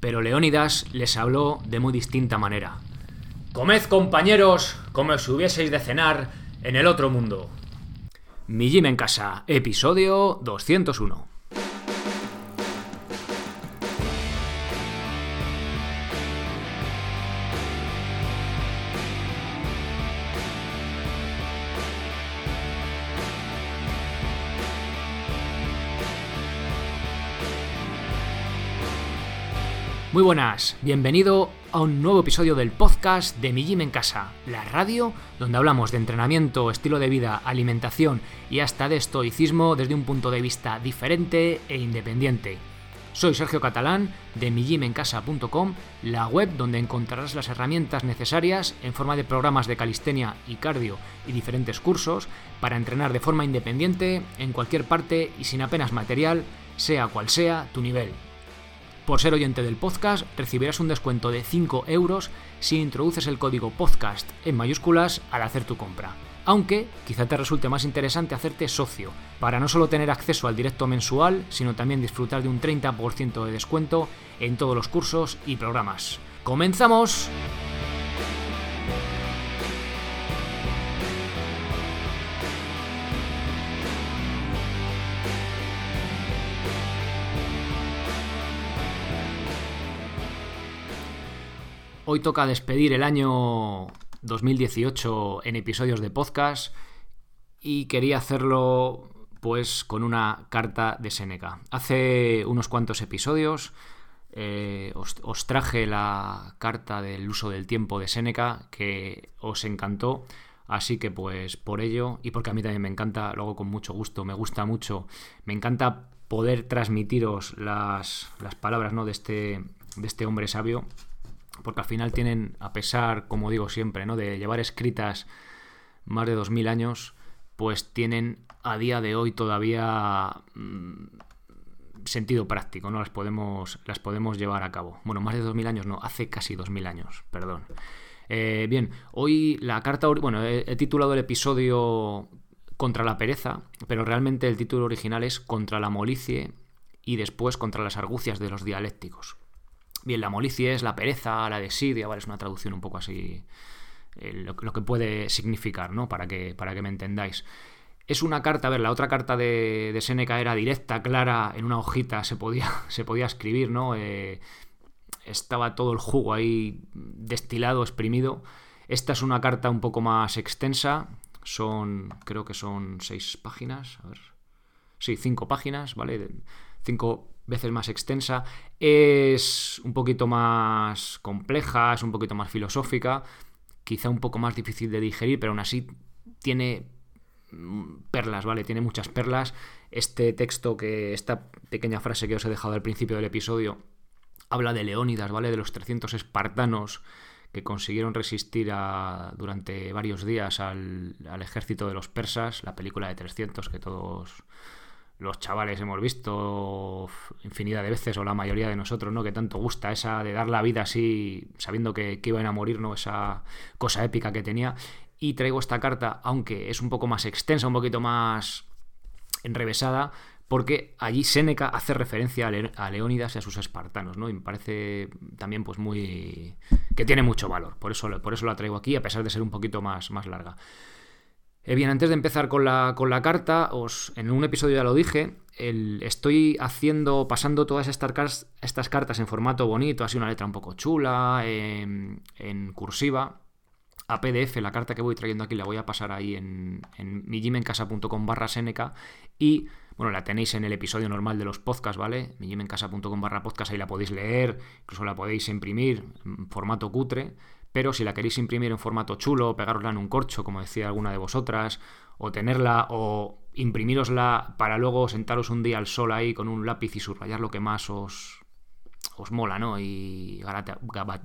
pero Leónidas les habló de muy distinta manera. Comed compañeros como si hubieseis de cenar en el otro mundo. Mi Jim en casa, episodio 201. Muy buenas, bienvenido a un nuevo episodio del podcast de Mi Gym en Casa, la radio donde hablamos de entrenamiento, estilo de vida, alimentación y hasta de estoicismo desde un punto de vista diferente e independiente. Soy Sergio Catalán de mijimencasa.com, la web donde encontrarás las herramientas necesarias en forma de programas de calistenia y cardio y diferentes cursos para entrenar de forma independiente en cualquier parte y sin apenas material, sea cual sea tu nivel. Por ser oyente del podcast, recibirás un descuento de 5 euros si introduces el código podcast en mayúsculas al hacer tu compra. Aunque quizá te resulte más interesante hacerte socio, para no solo tener acceso al directo mensual, sino también disfrutar de un 30% de descuento en todos los cursos y programas. ¡Comenzamos! Hoy toca despedir el año 2018 en episodios de podcast y quería hacerlo pues con una carta de Seneca. Hace unos cuantos episodios eh, os, traje la carta del uso del tiempo de Seneca que os encantó. Así que pues por ello, y porque a mí también me encanta, luego con mucho gusto, me gusta mucho, me encanta poder transmitiros las, las palabras ¿no? de, este, de este hombre sabio porque al final tienen, a pesar, como digo siempre, ¿no? de llevar escritas más de 2000 años, pues tienen a día de hoy todavía mm, sentido práctico, ¿no? Las podemos, las podemos llevar a cabo. Bueno, más de 2000 años, no, hace casi 2000 años, perdón. Eh, bien, hoy la carta, bueno, he, titulado el episodio contra la pereza, pero realmente el título original es contra la molicie y después contra las argucias de los dialécticos. Bien, la molicie es la pereza, la desidia, ¿vale? Es una traducción un poco así, eh, lo, que puede significar, ¿no? Para que, para que me entendáis. Es una carta, a ver, la otra carta de, Seneca era directa, clara, en una hojita se podía, se podía escribir, ¿no? Eh, estaba todo el jugo ahí destilado, exprimido. Esta es una carta un poco más extensa, son, creo que son seis páginas, a ver, sí, cinco páginas, ¿vale? Cinco veces más extensa, es un poquito más compleja, es un poquito más filosófica, quizá un poco más difícil de digerir, pero aún así tiene mm, perlas, ¿vale? Tiene muchas perlas. Este texto que, esta pequeña frase que os he dejado al principio del episodio, habla de Leónidas, ¿vale? De los 300 espartanos que consiguieron resistir durante varios días al, al ejército de los persas, la película de 300 que todos los chavales hemos visto infinidad de veces, o la mayoría de nosotros, ¿no? Que tanto gusta esa de dar la vida así, sabiendo que, iban a morir, ¿no? Esa cosa épica que tenía. Y traigo esta carta, aunque es un poco más extensa, un poquito más enrevesada, porque allí Séneca hace referencia a, Leónidas y a sus espartanos, ¿no? Y me parece también, pues, muy. que tiene mucho valor. Por eso, por eso la traigo aquí, a pesar de ser un poquito más, más larga. Eh, bien, antes de empezar con la, con la carta, os, en un episodio ya lo dije, estoy haciendo, pasando todas estas, cartas en formato bonito, así una letra un poco chula, en, cursiva, a PDF, la carta que voy trayendo aquí la voy a pasar ahí en, en mijimencasa.com barra Seneca y bueno, la tenéis en el episodio normal de los podcasts, ¿vale? mijimencasa.com barra podcast, ahí la podéis leer, incluso la podéis imprimir en formato cutre, pero si la queréis imprimir en formato chulo, pegarosla en un corcho, como decía alguna de vosotras, o tenerla, o imprimirosla para luego sentaros un día al sol ahí con un lápiz y subrayar lo que más os, os mola, ¿no? Y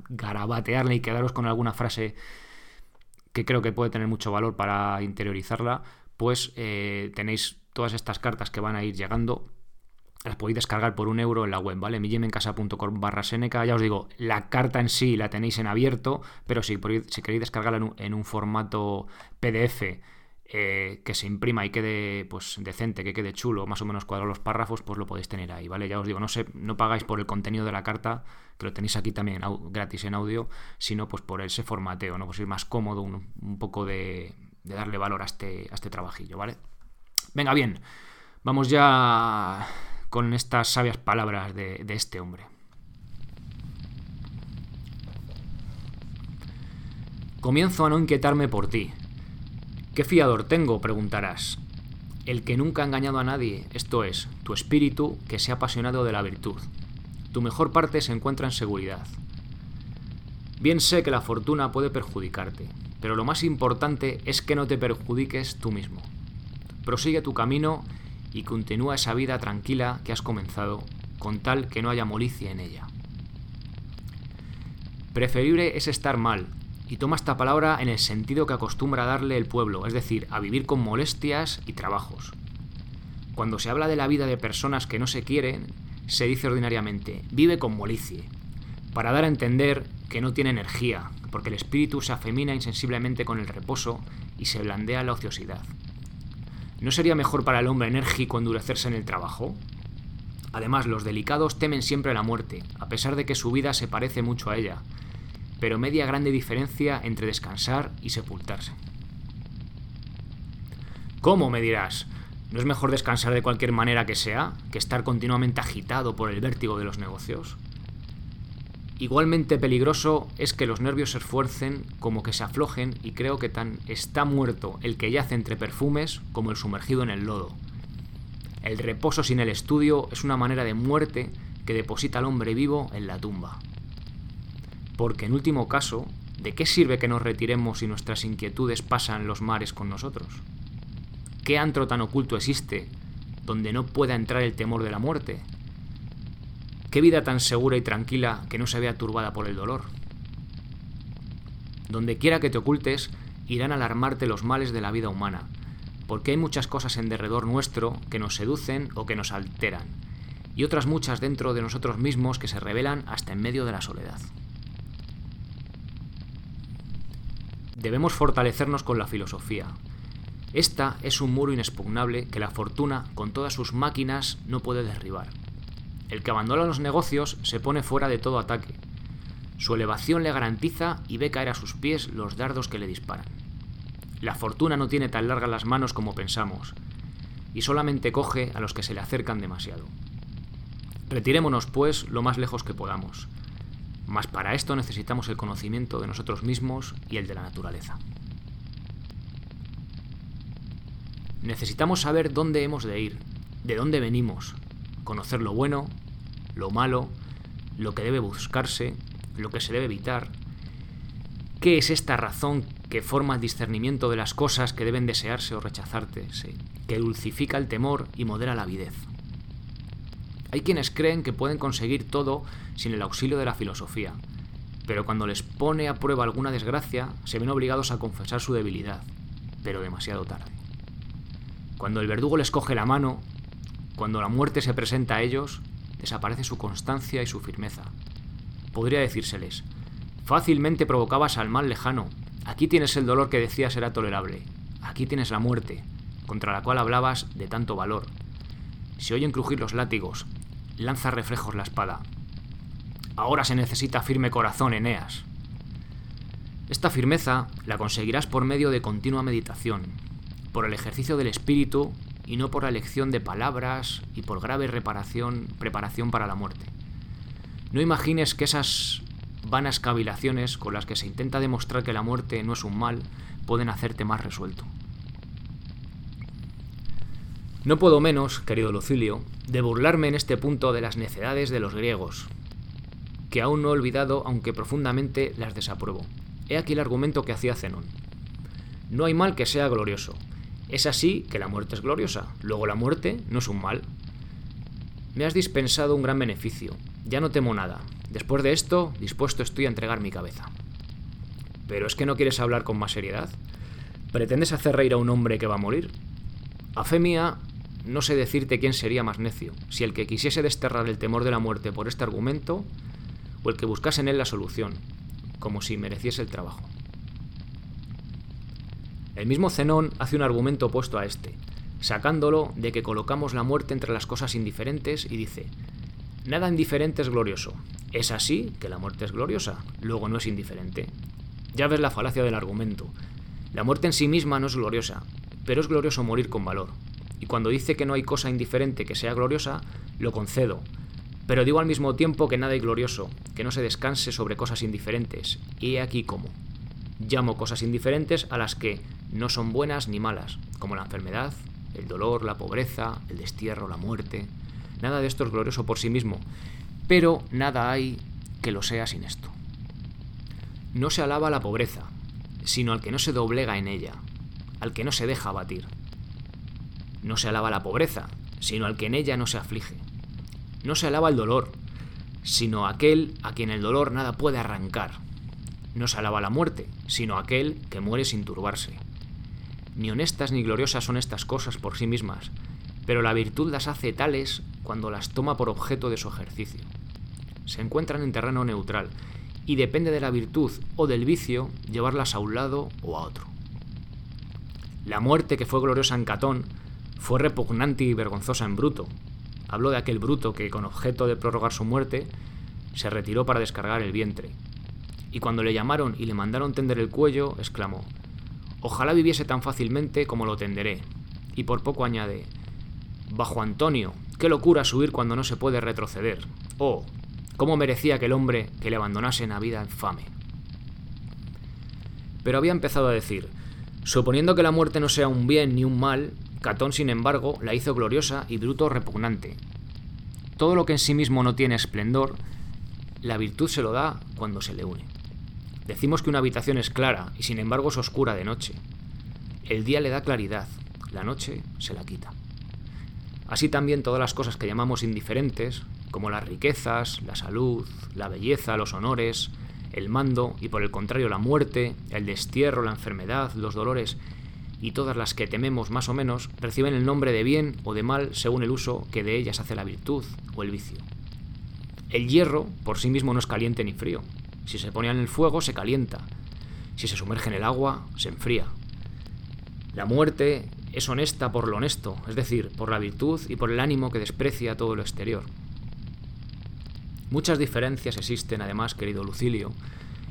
garabatearla y quedaros con alguna frase que creo que puede tener mucho valor para interiorizarla, pues eh, tenéis todas estas cartas que van a ir llegando las podéis descargar por un euro en la web, ¿vale? miyemencasa.com barra Seneca. Ya os digo, la carta en sí la tenéis en abierto, pero si, queréis descargarla en un, formato PDF eh, que se imprima y quede pues decente, que quede chulo, más o menos cuadrado los párrafos, pues lo podéis tener ahí, ¿vale? Ya os digo, no sé, no pagáis por el contenido de la carta, que lo tenéis aquí también gratis en audio, sino pues por ese formateo, ¿no? Pues ir más cómodo, un, poco de, darle valor a este, a este trabajillo, ¿vale? Venga, bien, vamos ya con estas sabias palabras de este hombre. Comienzo a no inquietarme por ti, ¿Qué fiador tengo? preguntarás. El que nunca ha engañado a nadie, esto es, tu espíritu que se ha apasionado de la virtud. Tu mejor parte se encuentra en seguridad. Bien sé que la fortuna puede perjudicarte, pero lo más importante es que no te perjudiques tú mismo. Prosigue tu camino y continúa esa vida tranquila que has comenzado, con tal que no haya molicia en ella. Preferible es estar mal, y toma esta palabra en el sentido que acostumbra darle el pueblo, es decir, a vivir con molestias y trabajos. Cuando se habla de la vida de personas que no se quieren, se dice ordinariamente, vive con molicie, para dar a entender que no tiene energía, porque el espíritu se afemina insensiblemente con el reposo y se blandea la ociosidad. ¿No sería mejor para el hombre enérgico endurecerse en el trabajo? Además, los delicados temen siempre la muerte, a pesar de que su vida se parece mucho a ella, pero media grande diferencia entre descansar y sepultarse. ¿Cómo? me dirás. ¿No es mejor descansar de cualquier manera que sea que estar continuamente agitado por el vértigo de los negocios? Igualmente peligroso es que los nervios se esfuercen como que se aflojen y creo que tan está muerto el que yace entre perfumes como el sumergido en el lodo. El reposo sin el estudio es una manera de muerte que deposita al hombre vivo en la tumba. Porque en último caso, ¿de qué sirve que nos retiremos si nuestras inquietudes pasan los mares con nosotros? ¿Qué antro tan oculto existe donde no pueda entrar el temor de la muerte? ¿Qué vida tan segura y tranquila que no se vea turbada por el dolor? Donde quiera que te ocultes, irán a alarmarte los males de la vida humana, porque hay muchas cosas en derredor nuestro que nos seducen o que nos alteran, y otras muchas dentro de nosotros mismos que se revelan hasta en medio de la soledad. debemos fortalecernos con la filosofía. Esta es un muro inexpugnable que la fortuna, con todas sus máquinas, no puede derribar. El que abandona los negocios se pone fuera de todo ataque. Su elevación le garantiza y ve caer a sus pies los dardos que le disparan. La fortuna no tiene tan largas las manos como pensamos, y solamente coge a los que se le acercan demasiado. Retirémonos, pues, lo más lejos que podamos. Mas para esto necesitamos el conocimiento de nosotros mismos y el de la naturaleza. Necesitamos saber dónde hemos de ir, de dónde venimos, conocer lo bueno, lo malo, lo que debe buscarse, lo que se debe evitar. ¿Qué es esta razón que forma el discernimiento de las cosas que deben desearse o rechazarse, que dulcifica el temor y modera la avidez? Hay quienes creen que pueden conseguir todo sin el auxilio de la filosofía, pero cuando les pone a prueba alguna desgracia, se ven obligados a confesar su debilidad, pero demasiado tarde. Cuando el verdugo les coge la mano, cuando la muerte se presenta a ellos, desaparece su constancia y su firmeza. Podría decírseles, fácilmente provocabas al mal lejano, aquí tienes el dolor que decías era tolerable, aquí tienes la muerte, contra la cual hablabas de tanto valor. Se oyen crujir los látigos, lanza reflejos la espada. Ahora se necesita firme corazón, Eneas. Esta firmeza la conseguirás por medio de continua meditación, por el ejercicio del espíritu y no por la elección de palabras y por grave reparación, preparación para la muerte. No imagines que esas vanas cavilaciones con las que se intenta demostrar que la muerte no es un mal pueden hacerte más resuelto. No puedo menos, querido Lucilio, de burlarme en este punto de las necedades de los griegos, que aún no he olvidado aunque profundamente las desapruebo. He aquí el argumento que hacía Zenón. No hay mal que sea glorioso. Es así que la muerte es gloriosa. Luego la muerte no es un mal. Me has dispensado un gran beneficio. Ya no temo nada. Después de esto, dispuesto estoy a entregar mi cabeza. Pero es que no quieres hablar con más seriedad. ¿Pretendes hacer reír a un hombre que va a morir? A fe mía, no sé decirte quién sería más necio, si el que quisiese desterrar el temor de la muerte por este argumento o el que buscase en él la solución, como si mereciese el trabajo. El mismo Zenón hace un argumento opuesto a este, sacándolo de que colocamos la muerte entre las cosas indiferentes y dice, nada indiferente es glorioso. Es así que la muerte es gloriosa, luego no es indiferente. Ya ves la falacia del argumento. La muerte en sí misma no es gloriosa, pero es glorioso morir con valor. Y cuando dice que no hay cosa indiferente que sea gloriosa, lo concedo. Pero digo al mismo tiempo que nada hay glorioso, que no se descanse sobre cosas indiferentes. Y he aquí cómo. Llamo cosas indiferentes a las que no son buenas ni malas, como la enfermedad, el dolor, la pobreza, el destierro, la muerte. Nada de esto es glorioso por sí mismo, pero nada hay que lo sea sin esto. No se alaba la pobreza, sino al que no se doblega en ella, al que no se deja abatir. No se alaba la pobreza, sino al que en ella no se aflige. No se alaba el dolor, sino aquel a quien el dolor nada puede arrancar. No se alaba la muerte, sino aquel que muere sin turbarse. Ni honestas ni gloriosas son estas cosas por sí mismas, pero la virtud las hace tales cuando las toma por objeto de su ejercicio. Se encuentran en terreno neutral, y depende de la virtud o del vicio llevarlas a un lado o a otro. La muerte que fue gloriosa en Catón fue repugnante y vergonzosa en Bruto. Habló de aquel Bruto que, con objeto de prorrogar su muerte, se retiró para descargar el vientre. Y cuando le llamaron y le mandaron tender el cuello, exclamó, Ojalá viviese tan fácilmente como lo tenderé. Y por poco añade, Bajo Antonio, qué locura subir cuando no se puede retroceder. Oh, cómo merecía aquel hombre que le abandonase en la vida infame. Pero había empezado a decir, suponiendo que la muerte no sea un bien ni un mal, Catón, sin embargo, la hizo gloriosa y Bruto repugnante. Todo lo que en sí mismo no tiene esplendor, la virtud se lo da cuando se le une. Decimos que una habitación es clara y sin embargo es oscura de noche. El día le da claridad, la noche se la quita. Así también todas las cosas que llamamos indiferentes, como las riquezas, la salud, la belleza, los honores, el mando y por el contrario la muerte, el destierro, la enfermedad, los dolores y todas las que tememos más o menos, reciben el nombre de bien o de mal según el uso que de ellas hace la virtud o el vicio. El hierro por sí mismo no es caliente ni frío, si se pone en el fuego, se calienta. Si se sumerge en el agua, se enfría. La muerte es honesta por lo honesto, es decir, por la virtud y por el ánimo que desprecia todo lo exterior. Muchas diferencias existen, además, querido Lucilio,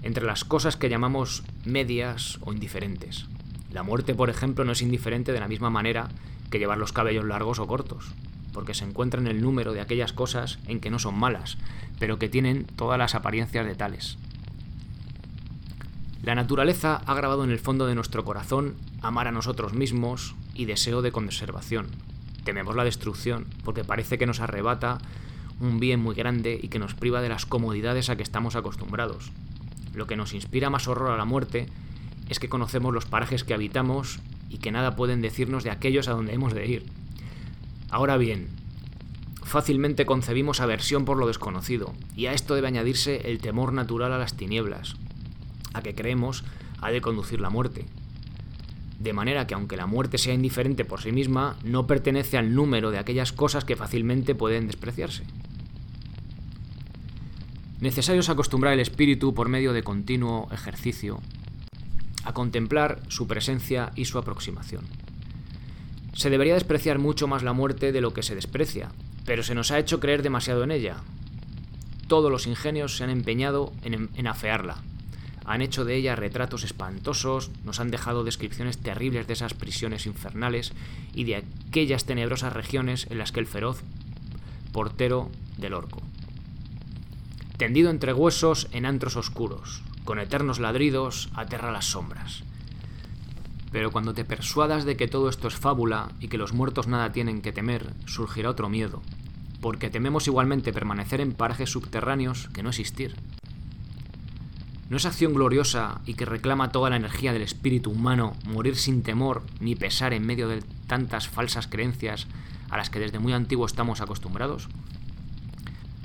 entre las cosas que llamamos medias o indiferentes. La muerte, por ejemplo, no es indiferente de la misma manera que llevar los cabellos largos o cortos, porque se encuentra en el número de aquellas cosas en que no son malas, pero que tienen todas las apariencias de tales. La naturaleza ha grabado en el fondo de nuestro corazón amar a nosotros mismos y deseo de conservación. Tememos la destrucción porque parece que nos arrebata un bien muy grande y que nos priva de las comodidades a que estamos acostumbrados. Lo que nos inspira más horror a la muerte es que conocemos los parajes que habitamos y que nada pueden decirnos de aquellos a donde hemos de ir. Ahora bien, fácilmente concebimos aversión por lo desconocido, y a esto debe añadirse el temor natural a las tinieblas, a que creemos ha de conducir la muerte. De manera que aunque la muerte sea indiferente por sí misma, no pertenece al número de aquellas cosas que fácilmente pueden despreciarse. Necesario es acostumbrar el espíritu por medio de continuo ejercicio a contemplar su presencia y su aproximación. Se debería despreciar mucho más la muerte de lo que se desprecia, pero se nos ha hecho creer demasiado en ella. Todos los ingenios se han empeñado en, en afearla, han hecho de ella retratos espantosos, nos han dejado descripciones terribles de esas prisiones infernales y de aquellas tenebrosas regiones en las que el feroz portero del orco. Tendido entre huesos en antros oscuros, con eternos ladridos, aterra las sombras. Pero cuando te persuadas de que todo esto es fábula y que los muertos nada tienen que temer, surgirá otro miedo, porque tememos igualmente permanecer en parajes subterráneos que no existir. ¿No es acción gloriosa y que reclama toda la energía del espíritu humano morir sin temor ni pesar en medio de tantas falsas creencias a las que desde muy antiguo estamos acostumbrados?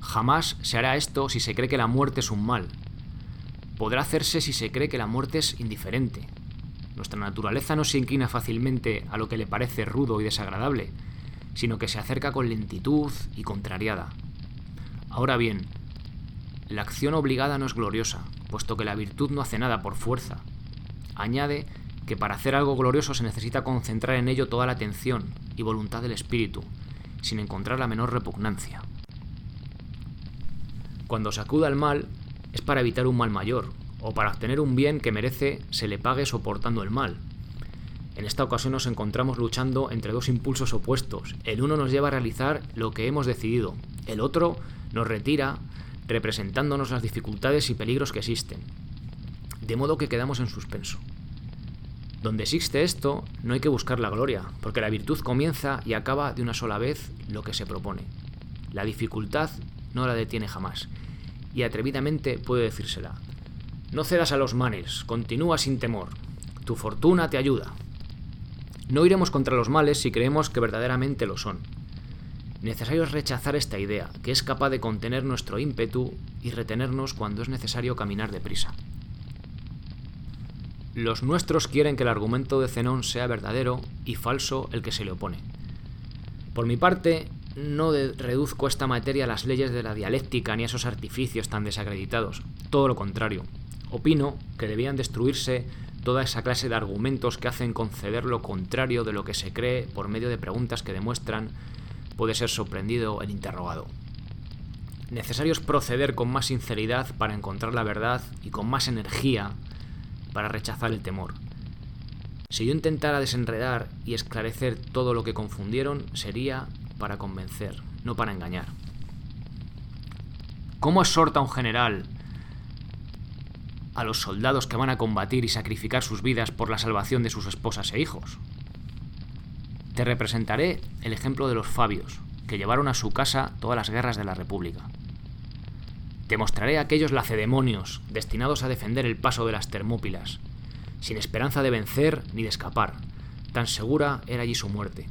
Jamás se hará esto si se cree que la muerte es un mal. Podrá hacerse si se cree que la muerte es indiferente. Nuestra naturaleza no se inclina fácilmente a lo que le parece rudo y desagradable, sino que se acerca con lentitud y contrariada. Ahora bien, la acción obligada no es gloriosa, puesto que la virtud no hace nada por fuerza. Añade que para hacer algo glorioso se necesita concentrar en ello toda la atención y voluntad del espíritu, sin encontrar la menor repugnancia. Cuando se acuda al mal es para evitar un mal mayor, o para obtener un bien que merece se le pague soportando el mal. En esta ocasión nos encontramos luchando entre dos impulsos opuestos. El uno nos lleva a realizar lo que hemos decidido, el otro nos retira representándonos las dificultades y peligros que existen. De modo que quedamos en suspenso. Donde existe esto, no hay que buscar la gloria, porque la virtud comienza y acaba de una sola vez lo que se propone. La dificultad no la detiene jamás, y atrevidamente puede decírsela. No cedas a los males, continúa sin temor. Tu fortuna te ayuda. No iremos contra los males si creemos que verdaderamente lo son. Necesario es rechazar esta idea, que es capaz de contener nuestro ímpetu y retenernos cuando es necesario caminar deprisa. Los nuestros quieren que el argumento de Zenón sea verdadero y falso el que se le opone. Por mi parte, no reduzco esta materia a las leyes de la dialéctica ni a esos artificios tan desacreditados. Todo lo contrario. Opino que debían destruirse toda esa clase de argumentos que hacen conceder lo contrario de lo que se cree por medio de preguntas que demuestran puede ser sorprendido el interrogado. Necesario es proceder con más sinceridad para encontrar la verdad y con más energía para rechazar el temor. Si yo intentara desenredar y esclarecer todo lo que confundieron, sería para convencer, no para engañar. ¿Cómo exhorta un general a los soldados que van a combatir y sacrificar sus vidas por la salvación de sus esposas e hijos? Te representaré el ejemplo de los Fabios, que llevaron a su casa todas las guerras de la República. Te mostraré a aquellos lacedemonios destinados a defender el paso de las Termópilas, sin esperanza de vencer ni de escapar, tan segura era allí su muerte.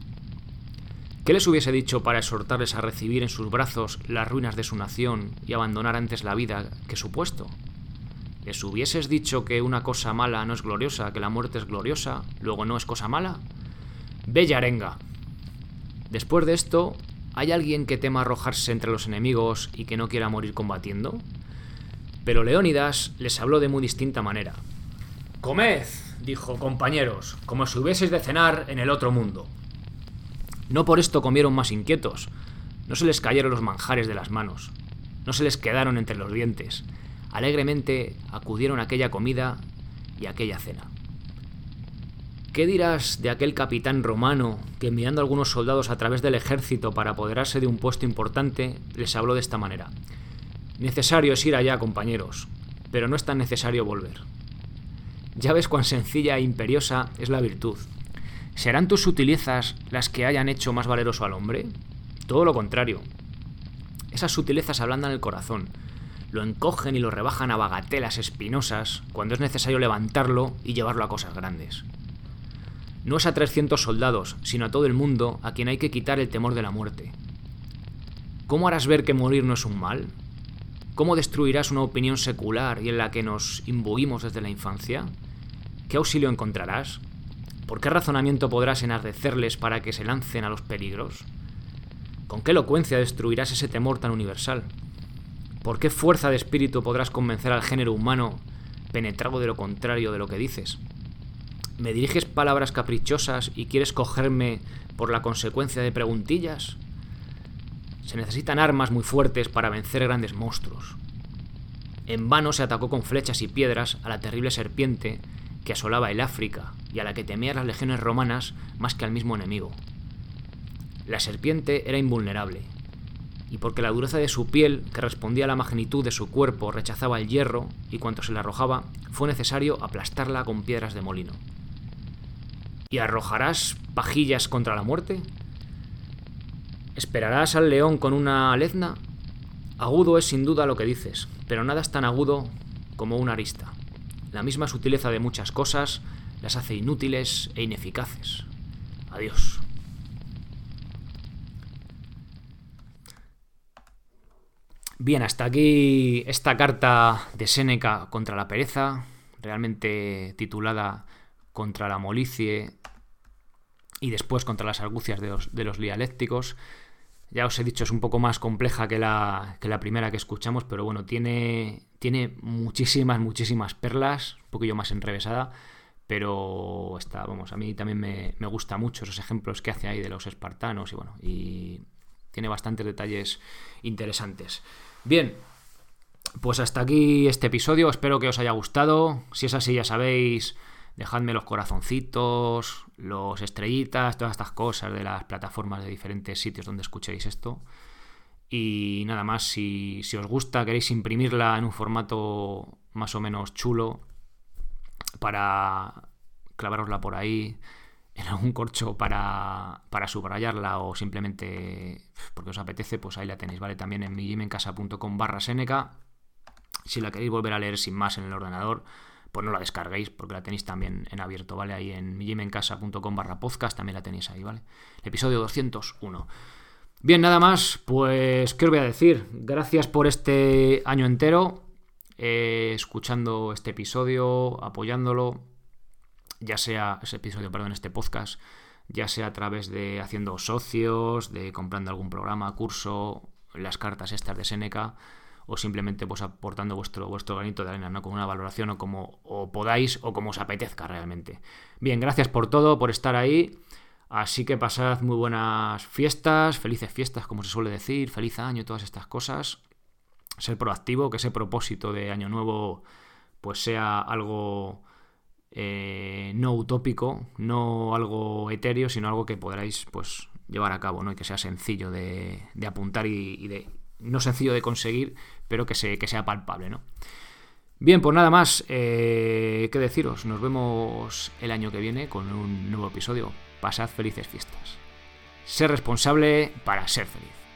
¿Qué les hubiese dicho para exhortarles a recibir en sus brazos las ruinas de su nación y abandonar antes la vida que su puesto? ¿Les hubieses dicho que una cosa mala no es gloriosa, que la muerte es gloriosa, luego no es cosa mala? Bella arenga. Después de esto, ¿hay alguien que tema arrojarse entre los enemigos y que no quiera morir combatiendo? Pero Leónidas les habló de muy distinta manera. Comed, dijo, compañeros, como si hubieseis de cenar en el otro mundo. No por esto comieron más inquietos, no se les cayeron los manjares de las manos, no se les quedaron entre los dientes, alegremente acudieron a aquella comida y a aquella cena. ¿Qué dirás de aquel capitán romano que enviando a algunos soldados a través del ejército para apoderarse de un puesto importante les habló de esta manera? Necesario es ir allá, compañeros, pero no es tan necesario volver. Ya ves cuán sencilla e imperiosa es la virtud. ¿Serán tus sutilezas las que hayan hecho más valeroso al hombre? Todo lo contrario. Esas sutilezas ablandan el corazón, lo encogen y lo rebajan a bagatelas espinosas cuando es necesario levantarlo y llevarlo a cosas grandes. No es a 300 soldados, sino a todo el mundo a quien hay que quitar el temor de la muerte. ¿Cómo harás ver que morir no es un mal? ¿Cómo destruirás una opinión secular y en la que nos imbuimos desde la infancia? ¿Qué auxilio encontrarás? ¿Por qué razonamiento podrás enardecerles para que se lancen a los peligros? ¿Con qué elocuencia destruirás ese temor tan universal? ¿Por qué fuerza de espíritu podrás convencer al género humano penetrado de lo contrario de lo que dices? ¿Me diriges palabras caprichosas y quieres cogerme por la consecuencia de preguntillas? Se necesitan armas muy fuertes para vencer grandes monstruos. En vano se atacó con flechas y piedras a la terrible serpiente que asolaba el África y a la que temían las legiones romanas más que al mismo enemigo. La serpiente era invulnerable, y porque la dureza de su piel, que respondía a la magnitud de su cuerpo, rechazaba el hierro, y cuanto se le arrojaba, fue necesario aplastarla con piedras de molino. ¿Y arrojarás pajillas contra la muerte? ¿Esperarás al león con una alezna? Agudo es sin duda lo que dices, pero nada es tan agudo como una arista. La misma sutileza de muchas cosas las hace inútiles e ineficaces. Adiós. Bien, hasta aquí esta carta de Séneca contra la pereza, realmente titulada contra la molicie y después contra las argucias de los, de dialécticos. Ya os he dicho, es un poco más compleja que la, que la primera que escuchamos, pero bueno, tiene, tiene muchísimas, muchísimas perlas, un poquillo más enrevesada, pero está, vamos, a mí también me, me, gusta mucho esos ejemplos que hace ahí de los espartanos y bueno, y tiene bastantes detalles interesantes. Bien, pues hasta aquí este episodio, espero que os haya gustado, si es así ya sabéis, dejadme los corazoncitos, los estrellitas, todas estas cosas de las plataformas de diferentes sitios donde escuchéis esto. Y nada más, si, si os gusta, queréis imprimirla en un formato más o menos chulo, para clavarosla por ahí en algún corcho para, para subrayarla o simplemente porque os apetece, pues ahí la tenéis, ¿vale? También en migimencasa.com barra Seneca. Si la queréis volver a leer sin más en el ordenador, pues no la descarguéis porque la tenéis también en abierto, ¿vale? Ahí en migimencasa.com barra podcast también la tenéis ahí, ¿vale? El episodio 201. Bien, nada más, pues, ¿qué os voy a decir? Gracias por este año entero. Eh, escuchando este episodio, apoyándolo, ya sea ese episodio, perdón, este podcast, ya sea a través de haciendo socios, de comprando algún programa, curso, las cartas estas de Seneca, o simplemente pues aportando vuestro, vuestro granito de arena, ¿no? Con una valoración o como o podáis o como os apetezca realmente. Bien, gracias por todo, por estar ahí. Así que pasad muy buenas fiestas, felices fiestas, como se suele decir, feliz año, todas estas cosas ser proactivo, que ese propósito de año nuevo pues sea algo eh, no utópico, no algo etéreo, sino algo que podráis pues llevar a cabo, ¿no? Y que sea sencillo de, apuntar y, de. no sencillo de conseguir, pero que, que sea palpable, ¿no? Bien, pues nada más eh, que deciros. Nos vemos el año que viene con un nuevo episodio. Pasad felices fiestas. Ser responsable para ser feliz.